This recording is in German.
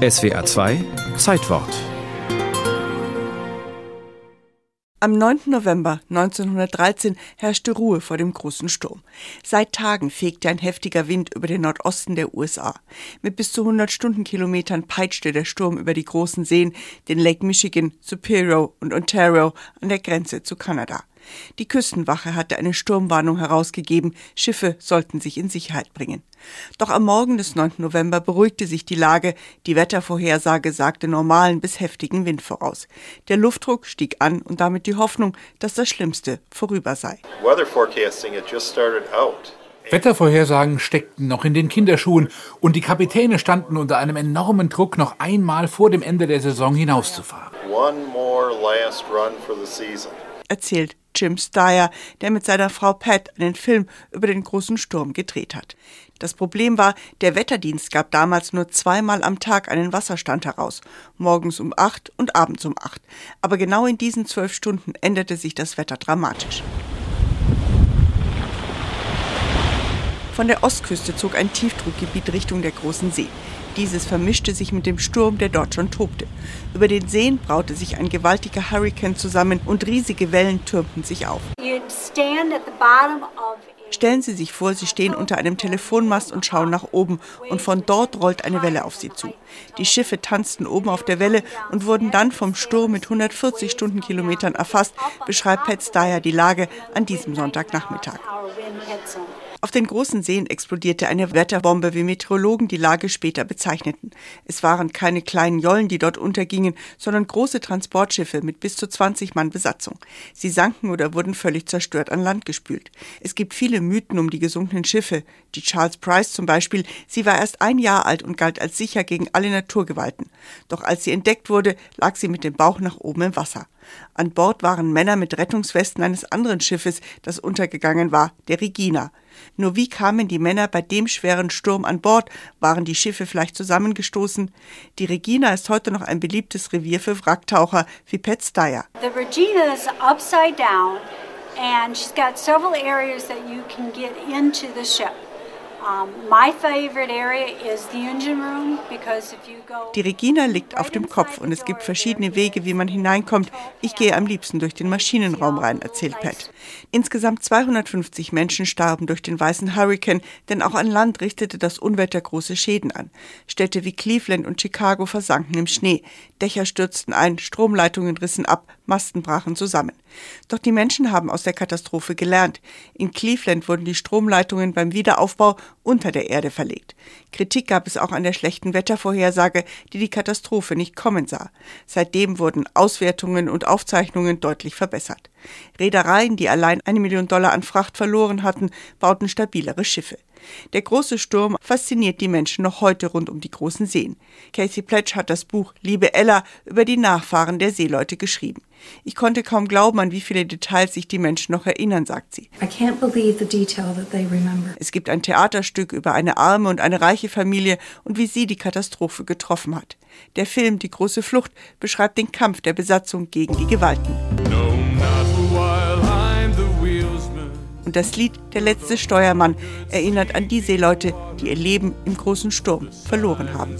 SWA 2 Zeitwort Am 9. November 1913 herrschte Ruhe vor dem großen Sturm. Seit Tagen fegte ein heftiger Wind über den Nordosten der USA. Mit bis zu 100 Stundenkilometern peitschte der Sturm über die großen Seen, den Lake Michigan, Superior und Ontario an der Grenze zu Kanada. Die Küstenwache hatte eine Sturmwarnung herausgegeben, Schiffe sollten sich in Sicherheit bringen. Doch am Morgen des 9. November beruhigte sich die Lage, die Wettervorhersage sagte normalen bis heftigen Wind voraus. Der Luftdruck stieg an und damit die Hoffnung, dass das Schlimmste vorüber sei. Wettervorhersagen steckten noch in den Kinderschuhen und die Kapitäne standen unter einem enormen Druck, noch einmal vor dem Ende der Saison hinauszufahren. Erzählt Jim Steyer, der mit seiner Frau Pat einen Film über den großen Sturm gedreht hat. Das Problem war, der Wetterdienst gab damals nur zweimal am Tag einen Wasserstand heraus, morgens um acht und abends um acht. Aber genau in diesen zwölf Stunden änderte sich das Wetter dramatisch. Von der Ostküste zog ein Tiefdruckgebiet Richtung der großen See. Dieses vermischte sich mit dem Sturm, der dort schon tobte. Über den Seen braute sich ein gewaltiger Hurrikan zusammen und riesige Wellen türmten sich auf. Stellen Sie sich vor, Sie stehen unter einem Telefonmast und schauen nach oben und von dort rollt eine Welle auf Sie zu. Die Schiffe tanzten oben auf der Welle und wurden dann vom Sturm mit 140 Stundenkilometern erfasst, beschreibt Pat Steyer die Lage an diesem Sonntagnachmittag. Auf den großen Seen explodierte eine Wetterbombe, wie Meteorologen die Lage später bezeichneten. Es waren keine kleinen Jollen, die dort untergingen, sondern große Transportschiffe mit bis zu 20 Mann Besatzung. Sie sanken oder wurden völlig zerstört an Land gespült. Es gibt viele Mythen um die gesunkenen Schiffe. Die Charles Price zum Beispiel, sie war erst ein Jahr alt und galt als sicher gegen alle Naturgewalten. Doch als sie entdeckt wurde, lag sie mit dem Bauch nach oben im Wasser. An Bord waren Männer mit Rettungswesten eines anderen Schiffes, das untergegangen war, der Regina. Nur wie kamen die Männer bei dem schweren Sturm an Bord? Waren die Schiffe vielleicht zusammengestoßen? Die Regina ist heute noch ein beliebtes Revier für Wracktaucher wie Pat Steyer. The Regina is upside down and she's got several areas that you can get into the ship. Die Regina liegt auf dem Kopf und es gibt verschiedene Wege, wie man hineinkommt. Ich gehe am liebsten durch den Maschinenraum rein, erzählt Pat. Insgesamt 250 Menschen starben durch den weißen Hurrikan, denn auch an Land richtete das Unwetter große Schäden an. Städte wie Cleveland und Chicago versanken im Schnee. Dächer stürzten ein, Stromleitungen rissen ab, Masten brachen zusammen. Doch die Menschen haben aus der Katastrophe gelernt. In Cleveland wurden die Stromleitungen beim Wiederaufbau unter der Erde verlegt. Kritik gab es auch an der schlechten Wettervorhersage, die die Katastrophe nicht kommen sah. Seitdem wurden Auswertungen und Aufzeichnungen deutlich verbessert. Reedereien, die allein eine Million Dollar an Fracht verloren hatten, bauten stabilere Schiffe. Der große Sturm fasziniert die Menschen noch heute rund um die großen Seen. Casey Pledge hat das Buch Liebe Ella über die Nachfahren der Seeleute geschrieben. Ich konnte kaum glauben, an wie viele Details sich die Menschen noch erinnern, sagt sie. Es gibt ein Theaterstück über eine arme und eine reiche Familie und wie sie die Katastrophe getroffen hat. Der Film Die große Flucht beschreibt den Kampf der Besatzung gegen die Gewalten. Und das Lied Der letzte Steuermann erinnert an die Seeleute, die ihr Leben im großen Sturm verloren haben.